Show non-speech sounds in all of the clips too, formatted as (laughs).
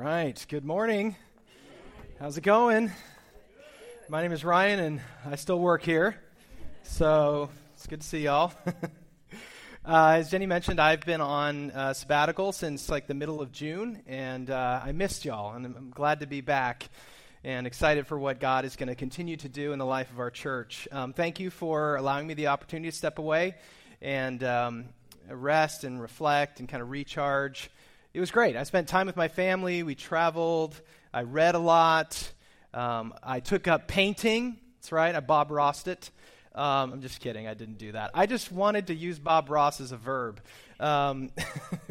right. Good morning. How's it going? My name is Ryan, and I still work here. So it's good to see y'all. (laughs) uh, as Jenny mentioned, I've been on uh, sabbatical since like the middle of June, and uh, I missed y'all, and I'm, glad to be back and excited for what God is going to continue to do in the life of our church. Um, thank you for allowing me the opportunity to step away and um, rest and reflect and kind of recharge it was great. I spent time with my family. We traveled. I read a lot. Um, I took up painting. That's right. I Bob Rossed it. Um, I'm just kidding. I didn't do that. I just wanted to use Bob Ross as a verb. Um, (laughs)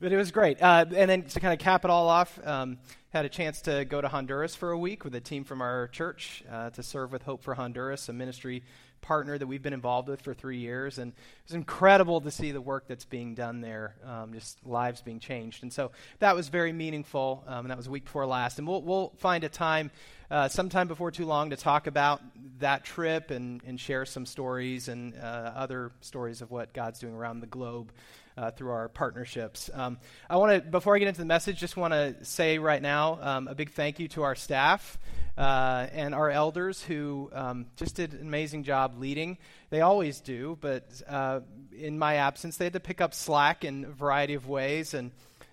but it was great. Uh, and then to kind of cap it all off, um, had a chance to go to Honduras for a week with a team from our church uh, to serve with Hope for Honduras, a ministry partner that we've been involved with for three years. And it was incredible to see the work that's being done there, um, just lives being changed. And so that was very meaningful. Um, and that was a week before last. And we'll, we'll find a time uh, sometime before too long to talk about that trip and, and share some stories and uh, other stories of what God's doing around the globe. Uh, through our partnerships. Um, I want to, before I get into the message, just want to say right now um, a big thank you to our staff uh, and our elders who um, just did an amazing job leading. They always do, but uh, in my absence, they had to pick up slack in a variety of ways, and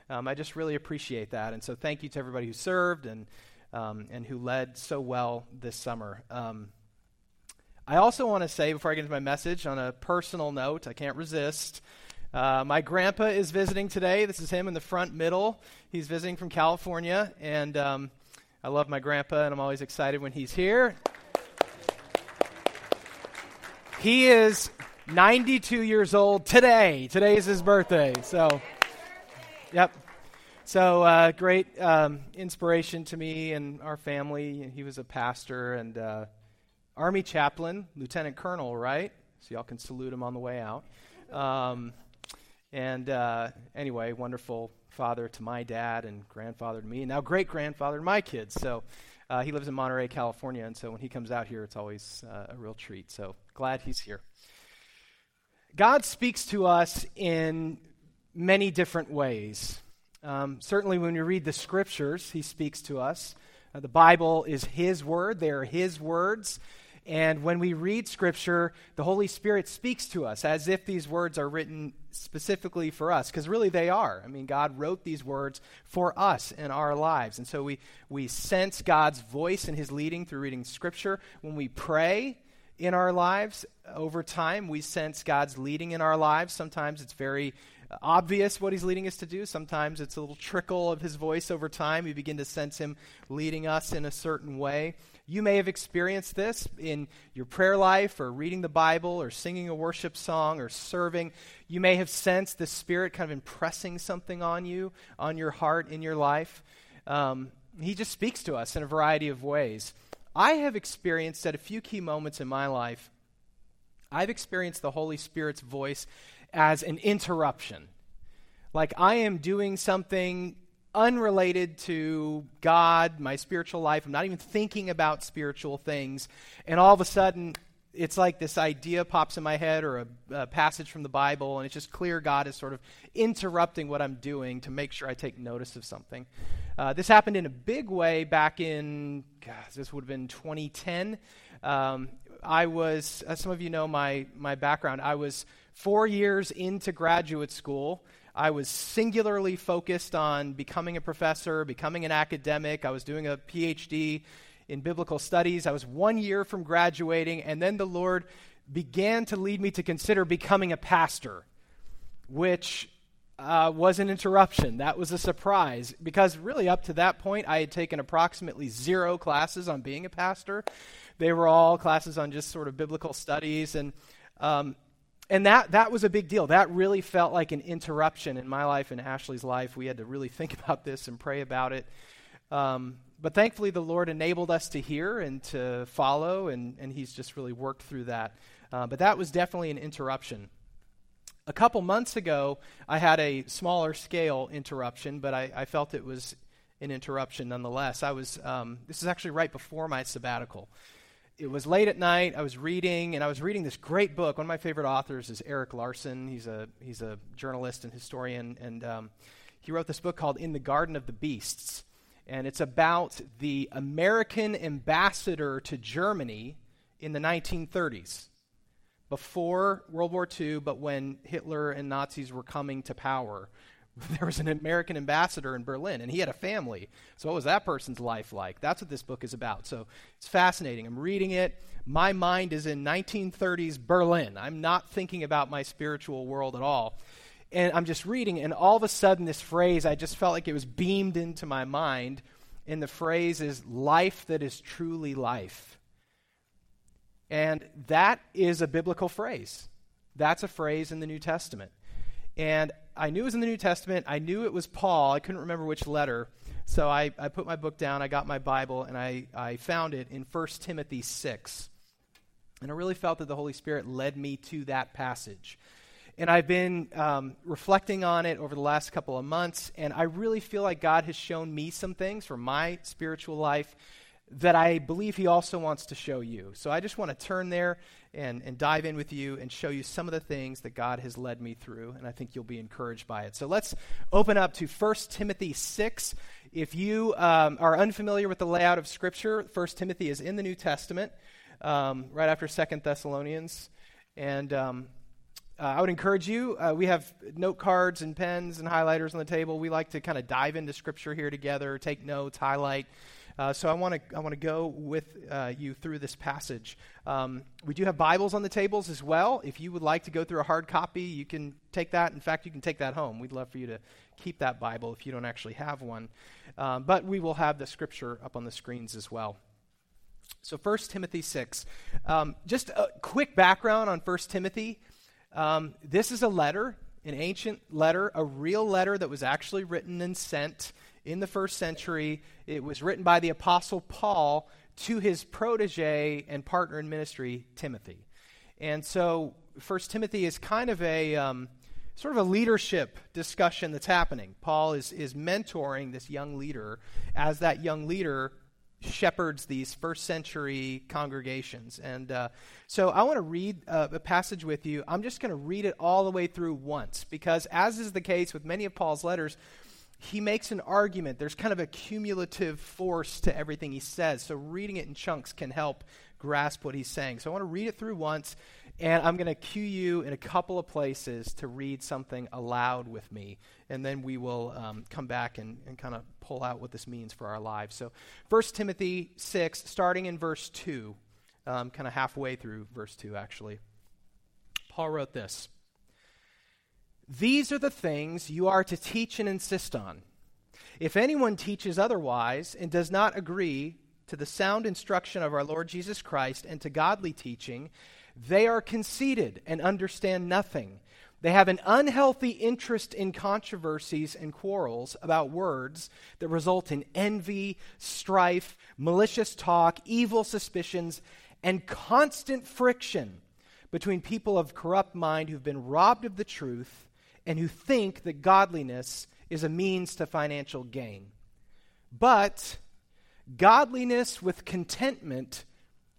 um, I just really appreciate that. And so, thank you to everybody who served and um, and who led so well this summer. Um, I also want to say, before I get into my message, on a personal note, I can't resist. Uh, my grandpa is visiting today. This is him in the front middle. He's visiting from California, and um, I love my grandpa, and I'm always excited when he's here. He is 92 years old today. Today is his birthday. So, yep. So, uh, great um, inspiration to me and our family. He was a pastor and uh, Army chaplain, Lieutenant Colonel, right? So, y'all can salute him on the way out. Um, and uh, anyway, wonderful father to my dad and grandfather to me, and now great grandfather to my kids. So uh, he lives in Monterey, California, and so when he comes out here, it's always uh, a real treat. So glad he's here. God speaks to us in many different ways. Um, certainly, when we read the scriptures, he speaks to us. Uh, the Bible is his word, they are his words. And when we read Scripture, the Holy Spirit speaks to us as if these words are written specifically for us, because really they are. I mean, God wrote these words for us in our lives. And so we, we sense God's voice and His leading through reading Scripture. When we pray, in our lives over time we sense god's leading in our lives sometimes it's very obvious what he's leading us to do sometimes it's a little trickle of his voice over time we begin to sense him leading us in a certain way you may have experienced this in your prayer life or reading the Bible or singing a worship song or serving. You may have sensed the Spirit kind of impressing something on you, on your heart, in your life. Um, he just speaks to us in a variety of ways. I have experienced at a few key moments in my life, I've experienced the Holy Spirit's voice as an interruption. Like I am doing something unrelated to God, my spiritual life. I'm not even thinking about spiritual things. And all of a sudden, it's like this idea pops in my head or a, a, passage from the Bible, and it's just clear God is sort of interrupting what I'm doing to make sure I take notice of something. Uh, this happened in a big way back in, gosh, this would have been 2010. Um, I was, as some of you know my, my background, I was four years into graduate school. I was singularly focused on becoming a professor, becoming an academic. I was doing a PhD in biblical studies. I was one year from graduating, and then the Lord began to lead me to consider becoming a pastor, which uh, was an interruption. That was a surprise because, really, up to that point, I had taken approximately zero classes on being a pastor. They were all classes on just sort of biblical studies. And um, and that, that was a big deal. That really felt like an interruption in my life and Ashley's life. We had to really think (laughs) about this and pray about it. Um, but thankfully, the Lord enabled us to hear and to follow, and, and He's just really worked through that. Uh, but that was definitely an interruption. A couple months ago, I had a smaller scale interruption, but I, I felt it was an interruption nonetheless. I was, um, this is actually right before my sabbatical it was late at night. I was reading, and I was reading this great book. One of my favorite authors is Erik Larson. He's a he's a journalist and historian, and um, he wrote this book called "In the Garden of the Beasts." And it's about the American ambassador to Germany in the 1930s, before World War II, but when Hitler and Nazis were coming to power. (laughs) There was an American ambassador in Berlin, and he had a family. So, what was that person's life like? That's what this book is about. So, it's fascinating. I'm reading it. My mind is in 1930s Berlin. I'm not thinking about my spiritual world at all and I'm just reading, and all of a sudden, this phrase, I just felt like it was beamed into my mind. And the phrase is life that is truly life. And that is a biblical phrase. That's a phrase in the New Testament. And I knew it was in the New Testament. I knew it was Paul. I couldn't remember which letter. So I, I put my book down, I got my Bible, and I, I found it in 1 Timothy 6. And I really felt that the Holy Spirit led me to that passage. And I've been um, reflecting on it over the last couple of months, and I really feel like God has shown me some things from my spiritual life that I believe He also wants to show you. So I just want to turn there and, and dive in with you and show you some of the things that God has led me through, and I think you'll be encouraged by it. So let's open up to 1 Timothy 6. If you um, are unfamiliar with the layout of Scripture, 1 Timothy is in the New Testament, um, right after 2 Thessalonians. And um, uh, I would encourage you. Uh, we have note cards and pens and highlighters on the table. We like to kind of dive into Scripture here together, take notes, highlight. Uh, so I want to I want to go with uh, you through this passage. Um, we do have Bibles on the tables as well. If you would like to go through a hard copy, you can take that. In fact, you can take that home. We'd love for you to keep that Bible if you don't actually have one. Um, but we will have the Scripture up on the screens as well. So 1 Timothy 6. Um, just a quick background on 1 Timothy. Um, this is a letter, an ancient letter, a real letter that was actually written and sent in the first century. It was written by the Apostle Paul to his protege and partner in ministry, Timothy. And so, First Timothy is kind of a um, sort of a leadership discussion that's happening. Paul is is mentoring this young leader as that young leader shepherds these first century congregations. And uh, so I want to read uh, a passage with you. I'm just going to read it all the way through once because, as is the case with many of Paul's letters, he makes an argument. There's kind of a cumulative force to everything he says. So reading it in chunks can help grasp what he's saying. So I want to read it through once, and I'm going to cue you in a couple of places to read something aloud with me. And then we will um, come back and, and kind of pull out what this means for our lives. So 1 Timothy 6, starting in verse 2, um, kind of halfway through verse 2, actually. Paul wrote this These are the things you are to teach and insist on. If anyone teaches otherwise and does not agree to the sound instruction of our Lord Jesus Christ and to godly teaching, they are conceited and understand nothing. They have an unhealthy interest in controversies and quarrels about words that result in envy, strife, malicious talk, evil suspicions, and constant friction between people of corrupt mind who've been robbed of the truth and who think that godliness is a means to financial gain. But godliness with contentment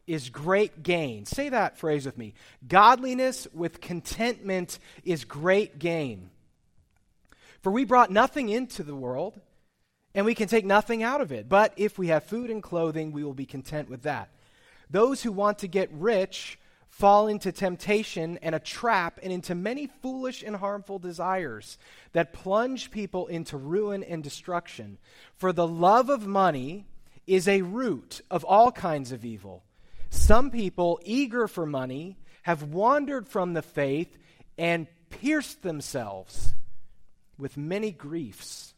is great gain. Say that phrase with me. Godliness with contentment is great gain. For we brought nothing into the world, and we can take nothing out of it. But if we have food and clothing, we will be content with that. Those who want to get rich fall into temptation and a trap and into many foolish and harmful desires that plunge people into ruin and destruction. For the love of money is a root of all kinds of evil. Some people, eager for money, have wandered from the faith and pierced themselves with many griefs.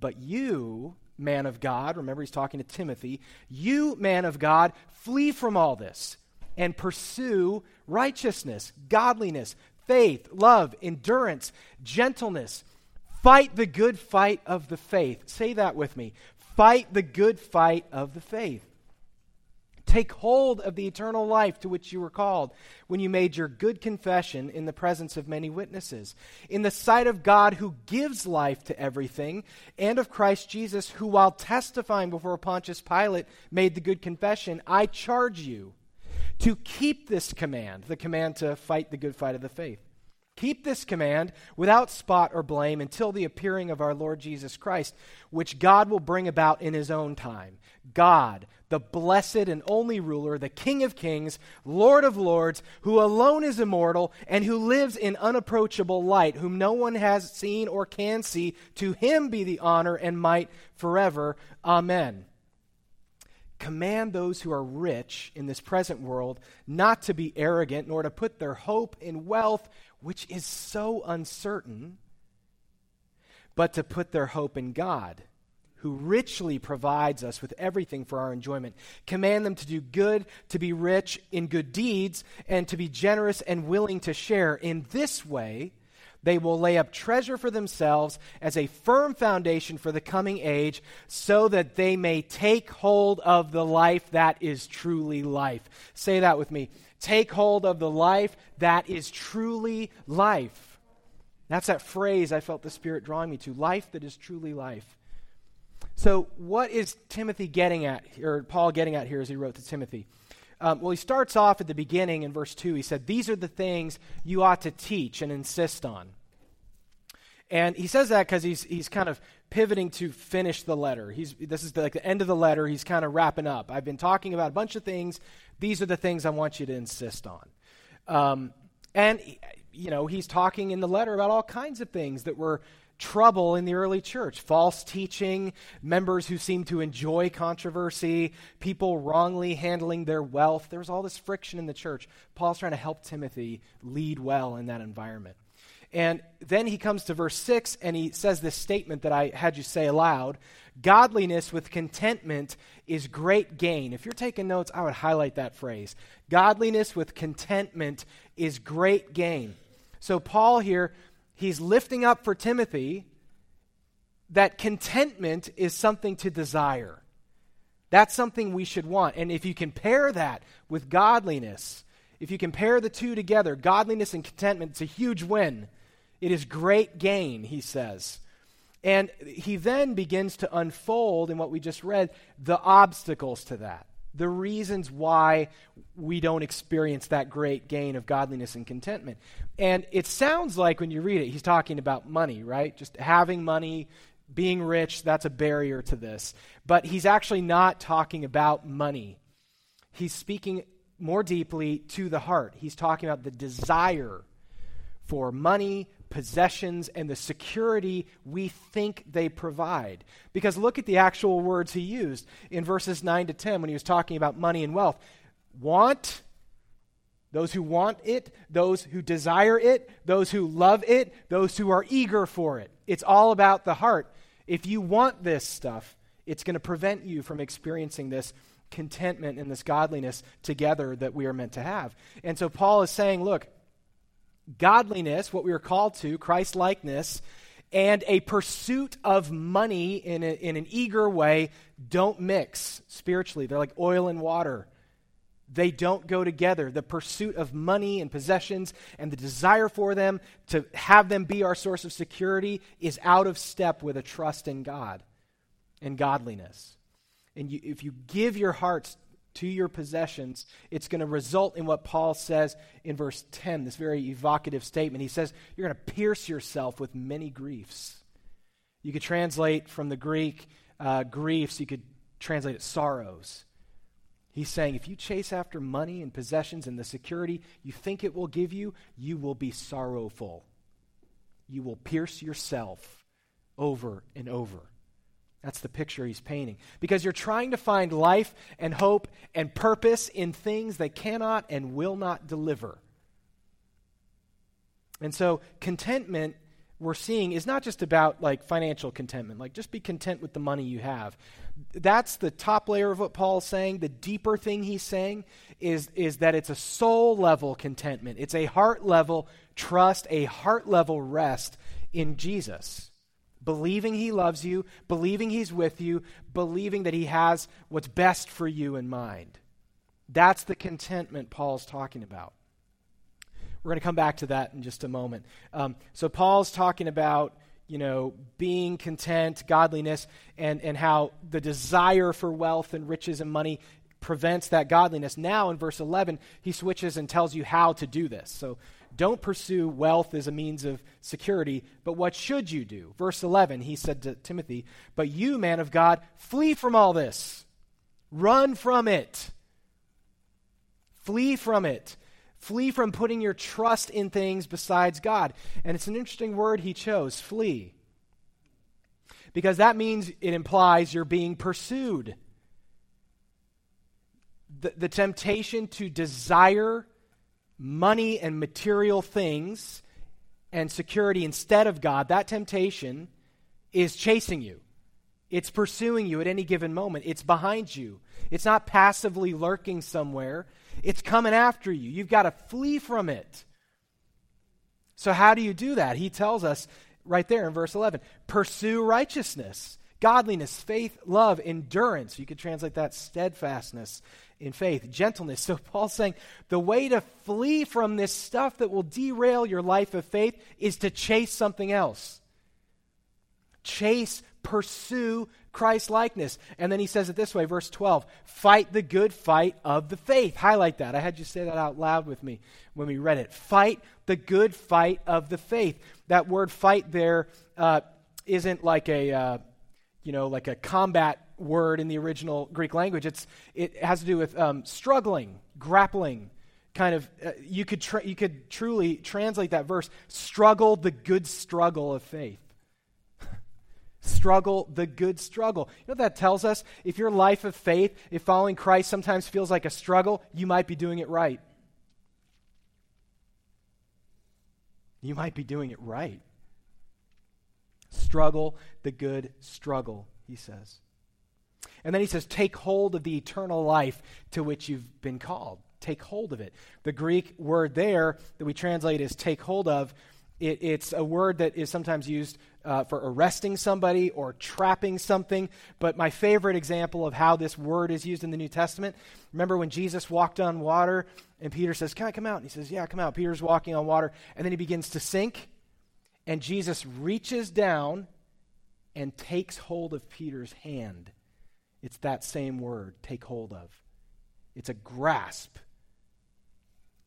But you, man of God, remember he's talking to Timothy, you, man of God, flee from all this and pursue righteousness, godliness, faith, love, endurance, gentleness. Fight the good fight of the faith. Say that with me. Fight the good fight of the faith. Take hold of the eternal life to which you were called when you made your good confession in the presence of many witnesses. In the sight of God who gives life to everything, and of Christ Jesus, who, while testifying before Pontius Pilate, made the good confession, I charge you to keep this command, the command to fight the good fight of the faith. Keep this command without spot or blame until the appearing of our Lord Jesus Christ, which God will bring about in his own time. God, the blessed and only ruler, the King of kings, Lord of lords, who alone is immortal and who lives in unapproachable light, whom no one has seen or can see, to him be the honor and might forever. Amen command those who are rich in this present world not to be arrogant, nor to put their hope in wealth, which is so uncertain, but to put their hope in God, who richly provides us with everything for our enjoyment. Command them to do good, to be rich in good deeds, and to be generous and willing to share. In this way, they will lay up treasure for themselves as a firm foundation for the coming age, so that they may take hold of the life that is truly life. Say that with me. Take hold of the life that is truly life. That's that phrase I felt the Spirit drawing me to life that is truly life. So, what is Timothy getting at, or Paul getting at here as he wrote to Timothy? Um, well, he starts off at the beginning in verse 2. He said, These are the things you ought to teach and insist on. And he says that because he's, he's kind of pivoting to finish the letter. He's, this is the, like the end of the letter. He's kind of wrapping up. I've been talking about a bunch of things. These are the things I want you to insist on. Um, and, you know, he's talking in the letter about all kinds of things that were trouble in the early church false teaching, members who seemed to enjoy controversy, people wrongly handling their wealth. There was all this friction in the church. Paul's trying to help Timothy lead well in that environment. And then he comes to verse 6 and he says this statement that I had you say aloud Godliness with contentment is great gain. If you're taking notes, I would highlight that phrase. Godliness with contentment is great gain. So, Paul here he's lifting up for Timothy that contentment is something to desire. That's something we should want. And if you compare that with godliness, if you compare the two together, godliness and contentment, it's a huge win. It is great gain, he says. And he then begins to unfold in what we just read the obstacles to that, the reasons why we don't experience that great gain of godliness and contentment. And it sounds like when you read it, he's talking about money, right? Just having money, being rich, that's a barrier to this. But he's actually not talking about money. He's speaking more deeply to the heart. He's talking about the desire for money, possessions, and the security we think they provide. Because look at the actual words he used in verses 9 to 10 when he was talking about money and wealth. Want, those who want it, those who desire it, those who love it, those who are eager for it. It's all about the heart. If you want this stuff, it's going to prevent you from experiencing this contentment and this godliness together that we are meant to have. And so Paul is saying, look, godliness, what we are called to, Christ likeness, and a pursuit of money in, a, in an eager way don't mix spiritually. They're like oil and water. They don't go together. The pursuit of money and possessions and the desire for them to have them be our source of security is out of step with a trust in God and godliness. And you, if you give your hearts to your possessions, it's going to result in what Paul says in verse 10, this very evocative statement. He says, You're going to pierce yourself with many griefs. You could translate from the Greek uh, griefs, you could translate it sorrows. He's saying, if you chase after money and possessions and the security you think it will give you, you will be sorrowful. You will pierce yourself over and over. That's the picture he's painting. Because you're trying to find life and hope and purpose in things that cannot and will not deliver. And so, contentment we're seeing is not just about like financial contentment, like just be content with the money you have. That's the top layer of what Paul's saying. The deeper thing he's saying is, is that it's a soul level contentment, it's a heart level trust, a heart level rest in Jesus believing He loves you, believing He's with you, believing that He has what's best for you in mind. That's the contentment Paul's talking about. We're going to come back to that in just a moment. Um, so, Paul's talking about you know, being content, godliness, and, and how the desire for wealth and riches and money prevents that godliness. Now, in verse 11, he switches and tells you how to do this. So, Don't pursue wealth as a means of security, but what should you do? Verse 11, he said to Timothy, But you, man of God, flee from all this. Run from it. Flee from it. Flee from putting your trust in things besides God. And it's an interesting word he chose flee. Because that means it implies you're being pursued. The, the temptation to desire money and material things and security instead of God, that temptation is chasing you. It's pursuing you at any given moment. It's behind you. It's not passively lurking somewhere. It's coming after you. You've got to flee from it. So, how do you do that? He tells us right there in verse 11 pursue righteousness, godliness, faith, love, endurance. You could translate that steadfastness in faith, gentleness. (laughs) So, Paul's saying the way to flee from this stuff that will derail your life of faith is to chase something else. Chase, pursue Christ likeness. And then he says it this way, verse 12 fight the good fight of the faith. Highlight that. I had you say that out loud with me when we read it. Fight the good fight of the faith. That word fight there uh, not like a, uh, you know, like a combat word in the original Greek language. It's, it has to do with um, struggling, grappling, kind of uh, you could tra- you could truly translate that verse struggle the good struggle of faith (laughs) struggle the good struggle. You know what that tells us? If your life of faith, if following Christ sometimes feels like a struggle, you might be doing it right. You might be doing it right. Struggle the good struggle, he says. And then he says, take hold of the eternal life to which you've been called. Take hold of it. The Greek word there that we translate as take hold of, it, it's a word that is sometimes used uh, for arresting somebody or trapping something. But my favorite example of how this word is used in the New Testament, remember when Jesus walked on water and Peter says, Can I come out? And he says, Yeah, come out. Peter's walking on water. And then he begins to sink. And Jesus reaches down and takes hold of Peter's hand. It's that same word, take hold of. It's a grasp.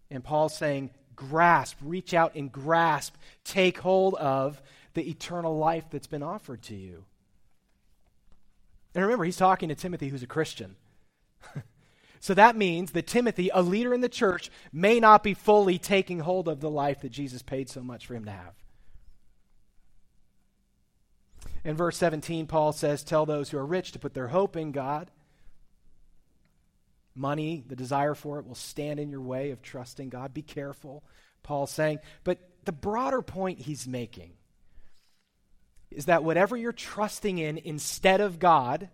And Paul's saying, grasp, reach out and grasp, take hold of the eternal life that's been offered to you. And remember, he's talking to Timothy, who's a Christian. (laughs) so that means that Timothy, a leader in the church, may not be fully taking hold of the life that Jesus paid so much for him to have. In verse 17, Paul says, Tell those who are rich to put their hope in God. Money, the desire for it, will stand in your way of trusting God. Be careful, Paul's saying. But the broader point he's making is that whatever you're trusting in instead of God,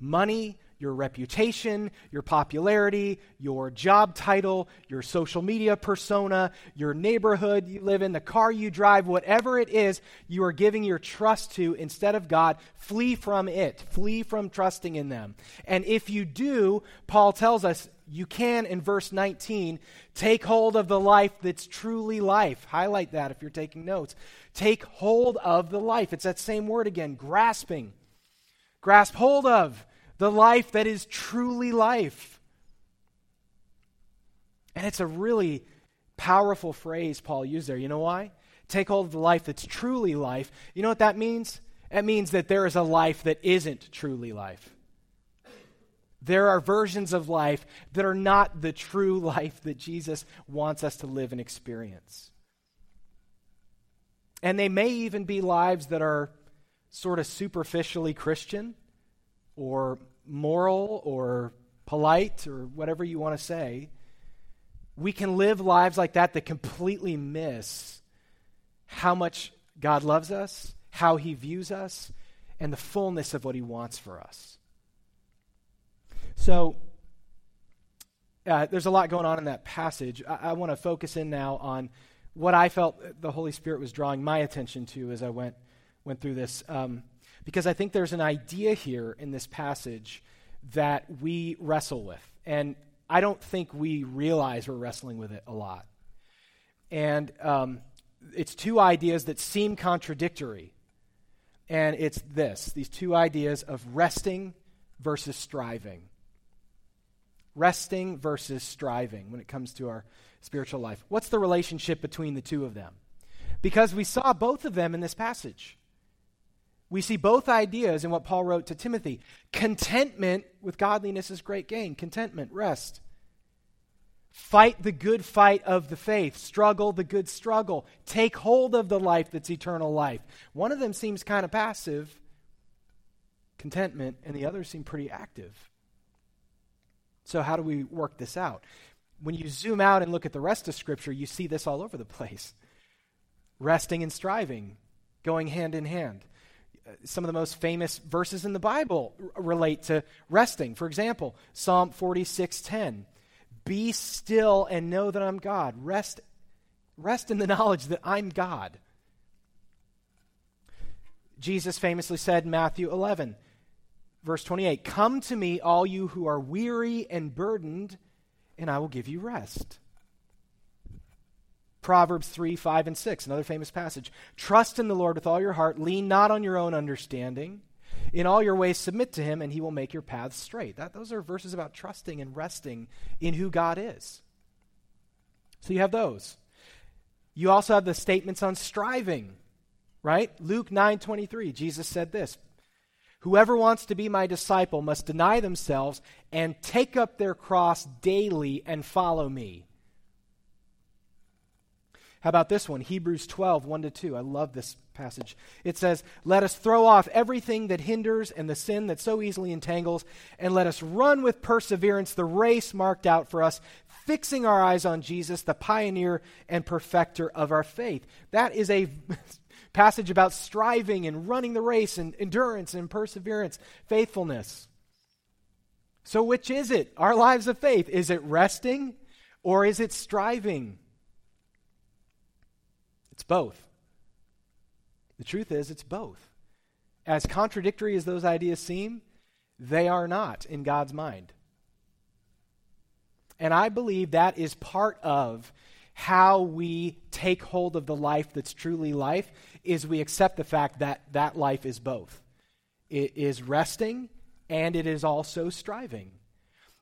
money, your reputation, your popularity, your job title, your social media persona, your neighborhood you live in, the car you drive, whatever it is you are giving your trust to instead of God, flee from it. Flee from trusting in them. And if you do, Paul tells us you can, in verse 19, take hold of the life that's truly life. Highlight that if you're taking notes. Take hold of the life. It's that same word again, grasping. Grasp hold of the life that is truly life. And it's a really powerful phrase Paul used there. You know why? Take hold of the life that's truly life. You know what that means? It means that there is a life that isn't truly life. There are versions of life that are not the true (laughs) life that Jesus wants us to live and experience. And they may even be lives that are sort of superficially Christian or moral or polite or whatever you want to say, we can live lives like that that completely miss how much God loves us, how he views us, and the fullness of what he wants for us. So, uh, there's a lot going on in that passage. I, I want to focus in now on what I felt the Holy Spirit was drawing my attention to as I went, went through this. Um, because I think there's an idea here in this passage that we wrestle with. And I don't think we realize we're wrestling with it a lot. And um, it's two ideas that seem contradictory. And it's this these two ideas of resting versus striving. resting versus striving when it comes to our spiritual life. What's the relationship between the two of them? Because we saw both of them in this passage. We see both ideas in what Paul wrote to Timothy. Contentment with godliness is great gain. Contentment, rest. Fight the good fight of the faith. Struggle the good struggle. Take hold of the life that's eternal life. One of them seems kind of passive, contentment, and the other seem pretty active. So, how do we work this out? When you zoom out and look at the rest of Scripture, you see this all over the place. Resting and striving going hand in hand. Uh, some of the most famous verses in the Bible relate to resting. For example, Psalm 46:10. Be still and know that I'm God. Rest rest in the (laughs) knowledge that I'm God. Jesus famously said in Matthew 11, verse 28, Come to me, all you who are weary and burdened, and I will give you rest. Proverbs 3, 5, and 6, another famous passage. Trust in the Lord with all your heart, lean not on your own understanding. In all your ways, submit to him, and he will make your paths straight. That, those are verses about trusting and resting in who God is. So you have those. You also have the statements on striving, right? Luke 9 23, Jesus said this Whoever wants to be my disciple must deny themselves and take up their cross daily and follow me. How about this one? Hebrews 12, 1 to 2. I love this passage. It says, Let us throw off everything that hinders and the sin that so easily entangles, and let us run with perseverance the race marked out for us, fixing our eyes on Jesus, the pioneer and perfecter of our faith. That is a (laughs) passage about striving and running the race and endurance and perseverance, faithfulness. So, which is it? Our lives of faith. Is it resting or is it striving? It's both. The truth is, it's both. As contradictory as those ideas seem, they are not in God's mind. And I believe that is part of how we take hold of the life that's truly life is we accept the fact that that life is both. It is resting and it is also striving.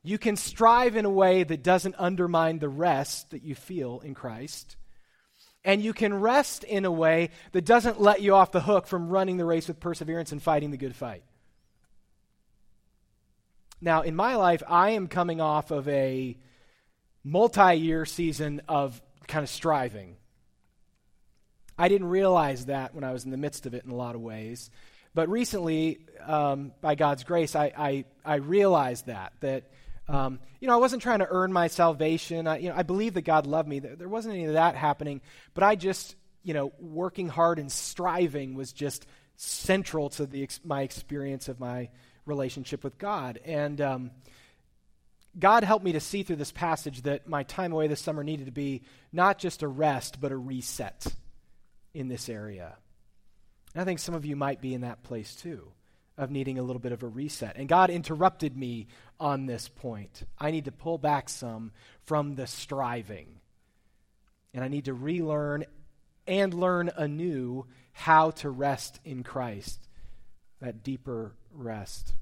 You can strive in a way that doesn't undermine the rest that you feel in Christ and you can rest in a way that doesn't let you off the hook from running the race with perseverance and fighting the good fight. Now, in my life, I am coming off of a multi year season of kind of striving. I didn't realize that when I was in the midst of it in a lot of ways. But recently, um, by God's grace, I, I, I realized that, that um, you know, I wasn't trying to earn my salvation. I, you know, I believe that God loved me. There, there wasn't any of that happening. But I just, you know, working hard and striving was just central to the my experience of my relationship with God. And um, God helped me to see through this passage that my time away this summer needed to be not just a rest, but a reset in this area. And I think some of you might be in that place too of needing a little bit of a reset. And God interrupted me on this point. I need to pull back some from the striving. And I need to relearn and learn anew how to rest in Christ, that deeper rest.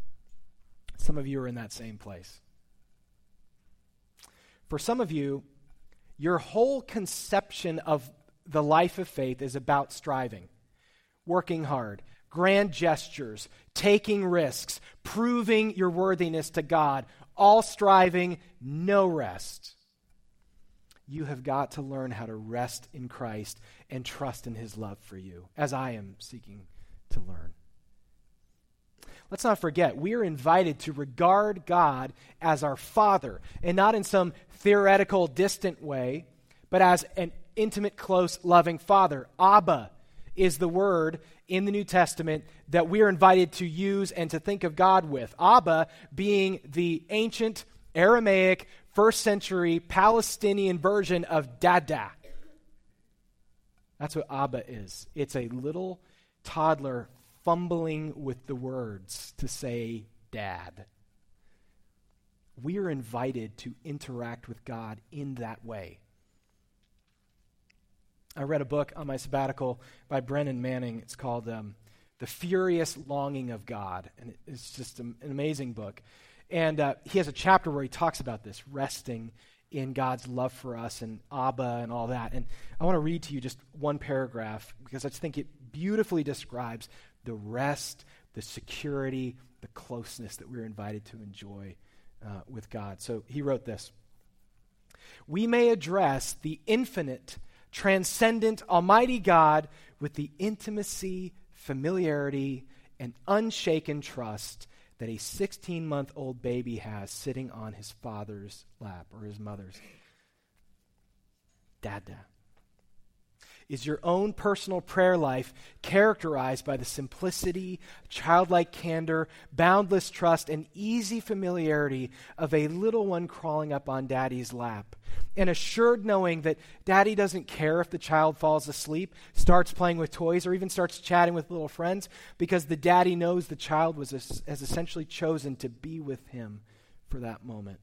Some of you are in that same place. For some of you, your whole conception of the life of faith is about striving, working hard, grand gestures, taking risks, proving your worthiness to God, all striving, no rest. You have got to learn how to rest in Christ and trust in his love for you, as I am seeking to learn. Let's not forget, we are invited to regard God as our Father, and not in some theoretical, distant way, but as an intimate, close, loving Father. Abba is the word in the New Testament that we are invited to use and to think of God with. Abba being the ancient Aramaic first century Palestinian version of Dada. That's what Abba is. It's a little toddler fumbling with the words to say dad. We are invited to interact with God in that way. I read a book on my sabbatical by Brennan Manning. It's called um, The Furious Longing of God. And it's just an amazing book. And uh, he has a chapter where he talks about this resting in God's love for us and Abba and all that. And I want to read to you just one paragraph because I just think it beautifully describes the rest, the security, the closeness that we're invited to enjoy uh, with God. So he wrote this We may address the infinite, transcendent, almighty God with the intimacy, familiarity, and unshaken trust that a 16 month old baby has sitting on his father's lap or his mother's. Dada. Is your own personal prayer life characterized by the simplicity, childlike candor, boundless trust, and easy familiarity of a little one crawling up on daddy's lap? And assured knowing that daddy doesn't care if the child falls asleep, starts playing with toys, or even starts chatting with little friends because the daddy knows the child was has essentially chosen to be with him for that moment.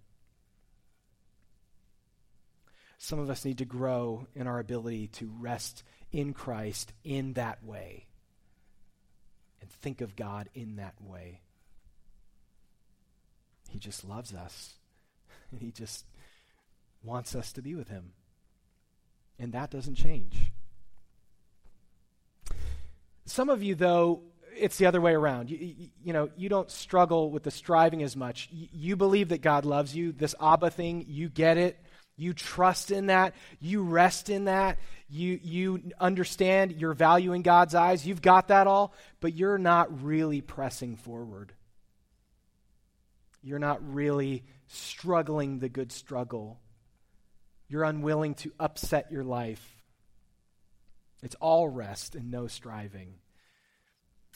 Some of us need to grow in our ability to rest in Christ in that way and think of God in that way. He just loves us. And (laughs) He just wants us to be with Him. And that doesn't change. Some of you, though, it's the other way around. You, you, you, know, you don't struggle with the striving as much. You, you believe that God loves you. This Abba thing, you get it. You trust in that. You rest in that. You, you understand your value in God's eyes. You've got that all, but you're not really pressing forward. You're not really struggling the good struggle. You're unwilling to upset your life. It's all rest and no striving.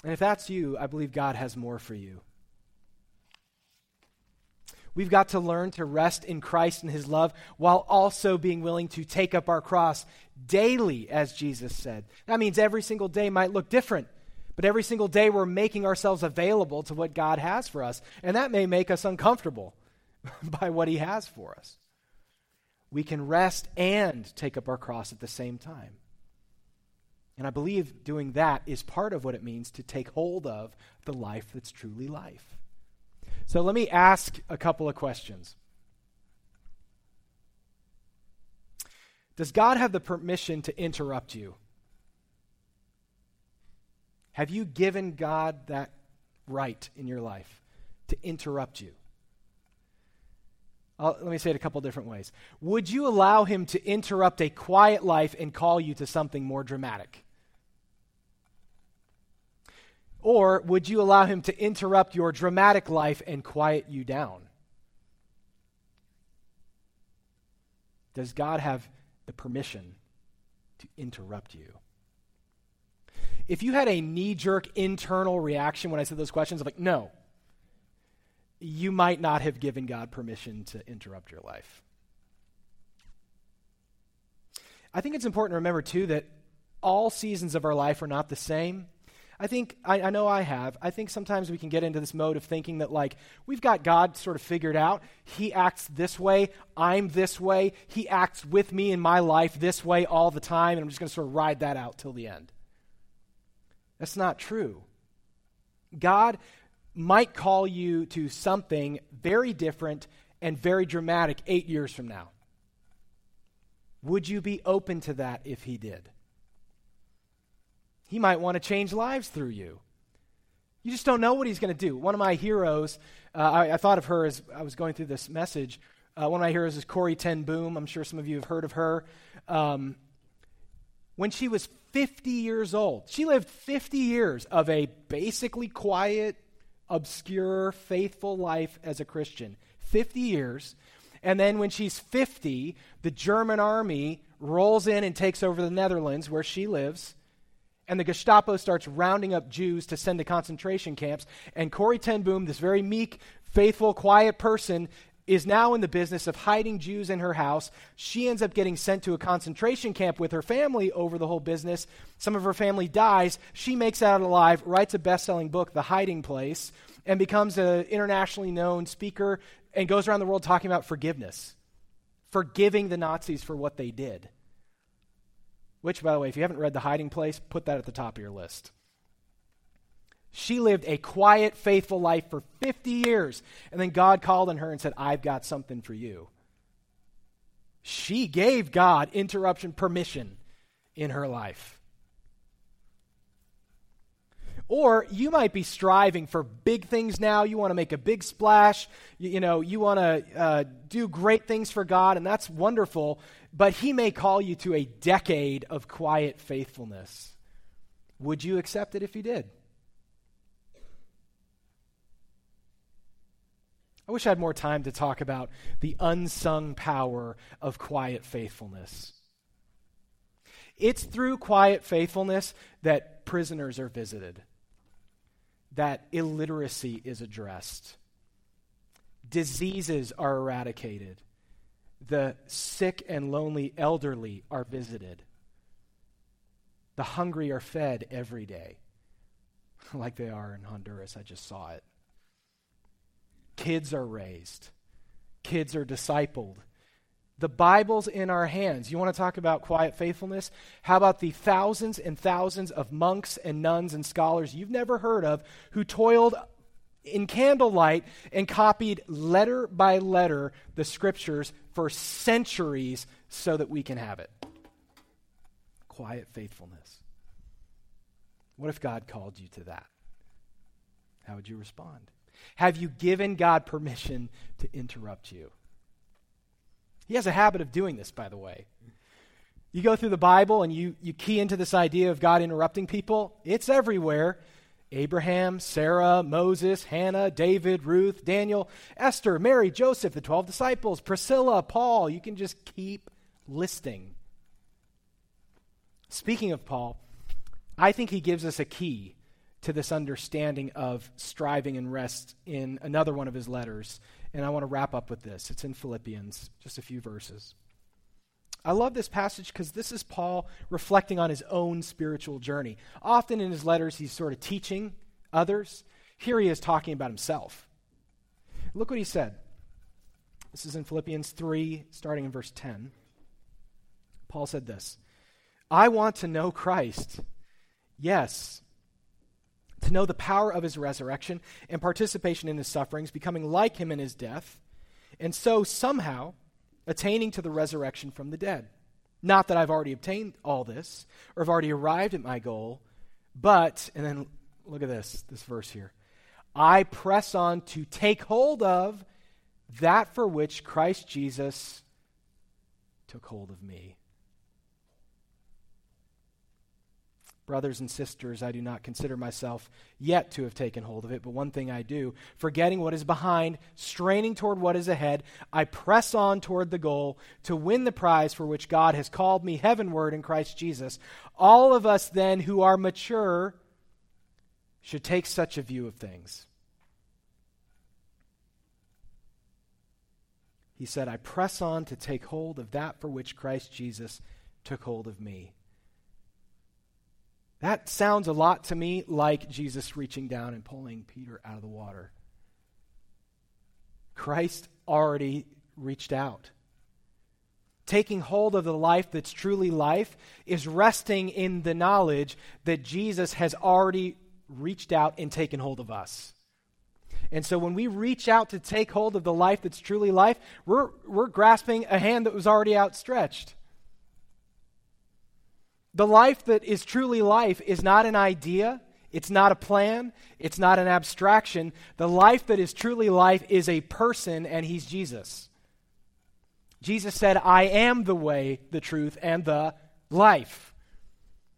And if that's you, I believe God has more for you. We've got to learn to rest in Christ and his love while also being willing to take up our cross daily, as Jesus said. That means every single day might look different, but every single day we're making ourselves available to what God has for us. And that may make us uncomfortable (laughs) by what he has for us. We can rest and take up our cross at the same time. And I believe doing that is part of what it means to take hold of the life that's truly life. So let me ask a couple of questions. Does God have the permission to interrupt you? Have you given God that right in your life to interrupt you? I'll, let me say it a couple different ways. Would you allow Him to interrupt a quiet life and call you to something more dramatic? Or would you allow him to interrupt your dramatic life and quiet you down? Does God have the permission to interrupt you? If you had a knee jerk internal reaction when I said those questions, of like, no, you might not have given God permission to interrupt your life. I think it's important to remember, too, that all seasons of our life are not the same. I think, I, I, know I have, I think sometimes we can get into this mode of thinking that, like, we've got God sort of figured out. He acts this way, I'm this way, He acts with me in my life this way all the time, and I'm just going to sort of ride that out till the end. That's not true. God might call you to something very different and very dramatic eight years from now. Would you be open to that if He did? He might want to change lives through you. You just don't know what he's going to do. One of my heroes, uh, I, I, thought of her as I was going through this message. Uh, one of my heroes is Corrie Ten Boom. I'm sure some of you have heard of her. Um, when she was 50 years old, she lived 50 years of a basically quiet, obscure, faithful life as a Christian. 50 years. And then when she's 50, the German army rolls in and takes over the Netherlands, where she lives and the Gestapo starts rounding up Jews to send to concentration camps. And Corrie Ten Boom, this very meek, faithful, quiet person, is now in the business of hiding Jews in her house. She ends up getting sent to a concentration camp with her family over the whole business. Some of her family dies. She makes out alive, writes a best selling book, The Hiding Place, and becomes an internationally known speaker and goes around the world talking about forgiveness, forgiving the Nazis for what they did. Which, by the way, if you haven't read The Hiding Place, put that at the top of your list. She lived a quiet, faithful life for 50 years. And then God called on her and said, I've got something for you. She gave God interruption permission in her life. Or you might be striving for big things now. You want to make a big splash. You, you know, you want to uh, do great things for God, and that's wonderful. But He may call you to a decade of quiet faithfulness. Would you accept it if He did? I wish I had more time to talk about the unsung power of quiet faithfulness. It's through quiet faithfulness that prisoners are visited, that illiteracy is addressed, diseases are eradicated, the sick and lonely elderly are visited, the hungry are fed every day, (laughs) like they are in Honduras. I just saw it. Kids are raised, kids are discipled. The Bible's in our hands. You want to talk about quiet faithfulness? How about the thousands and thousands of monks and nuns and scholars you've never heard of who toiled in candlelight and copied letter by letter the scriptures for centuries so that we can have it? Quiet faithfulness. What if God called you to that? How would you respond? Have you given God permission to interrupt you? He has a habit of doing this, by the way. You go through the Bible and you, you key into this idea of God interrupting people, it's everywhere. Abraham, Sarah, Moses, Hannah, David, Ruth, Daniel, Esther, Mary, Joseph, the 12 disciples, Priscilla, Paul. You can just keep listing. Speaking of Paul, I think he gives us a key to this understanding of striving and rest in another one of his letters. And I want to wrap up with this. It's in Philippians, just a few verses. I love this passage because this is Paul reflecting on his own spiritual journey. Often in his letters, he's sort of teaching others. Here he is talking about himself. Look what he said. This is in Philippians 3, starting in verse 10. Paul said this I want to know Christ. Yes, know the power of his resurrection and participation in his sufferings, becoming like him in his death, and so somehow attaining to the resurrection from the dead. Not that I've already obtained all this or have already arrived at my goal, but, and then look at this, this verse here. I press on to take hold of that for which Christ Jesus took hold of me. Brothers and sisters, I do not consider myself yet to have taken hold of it, but one thing I do, forgetting what is behind, straining toward what is ahead, I press on toward the goal to win the prize for which God has called me heavenward in Christ Jesus. All of us then who are mature should take such a view of things. He said, I press on to take hold of that for which Christ Jesus took hold of me. That sounds a lot to me like Jesus reaching down and pulling Peter out of the water. Christ already reached out. Taking hold of the life that's truly life is resting in the knowledge that Jesus has already reached out and taken hold of us. And so when we reach out to take hold of the life that's truly life, we're, we're grasping a hand that was already outstretched. The life that is truly life is not an idea, it's not a plan, it's not an abstraction. The life that is truly life is a person, and he's Jesus. Jesus said, I am the way, the truth, and the life.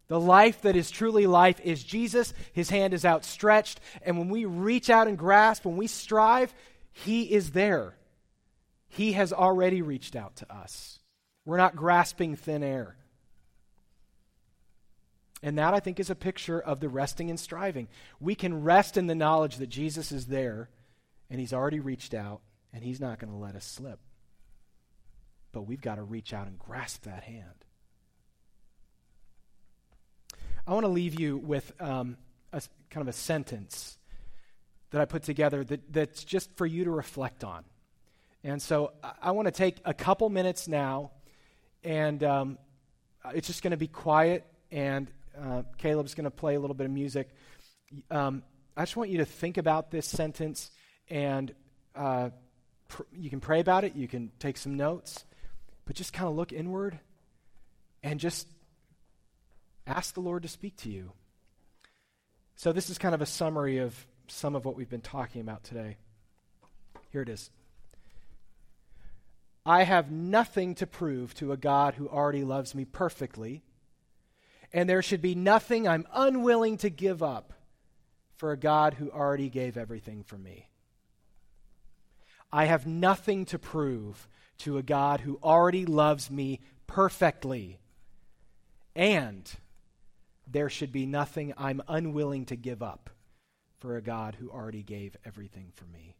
The life that is truly life is Jesus. His hand is outstretched. And when we reach out and grasp, when we strive, He is there. He has already reached out to us. We're not grasping thin air. And that, I think, is a picture of the resting and striving. We can rest in the knowledge that Jesus is there and he's already reached out and he's not going to let us slip. But we've got to reach out and grasp that hand. I want to leave you with um, a kind of a sentence that I put together that, that's just for you to reflect on. And so I, I want to take a couple minutes now, and um, it's just going to be quiet and uh, Caleb's going to play a little bit of music. Um, I just want you to think about this sentence and uh, pr- you can pray about it, you can take some notes, but just kind of look inward and just ask the Lord to speak to you. So, this is kind of a summary of some of what we've been talking about today. Here it is. I have nothing to prove to a God who already loves me perfectly, and there should be nothing I'm unwilling to give up for a God who already gave everything for me. I have nothing to prove to a God who already loves me perfectly, and there should be nothing I'm unwilling to give up for a God who already gave everything for me.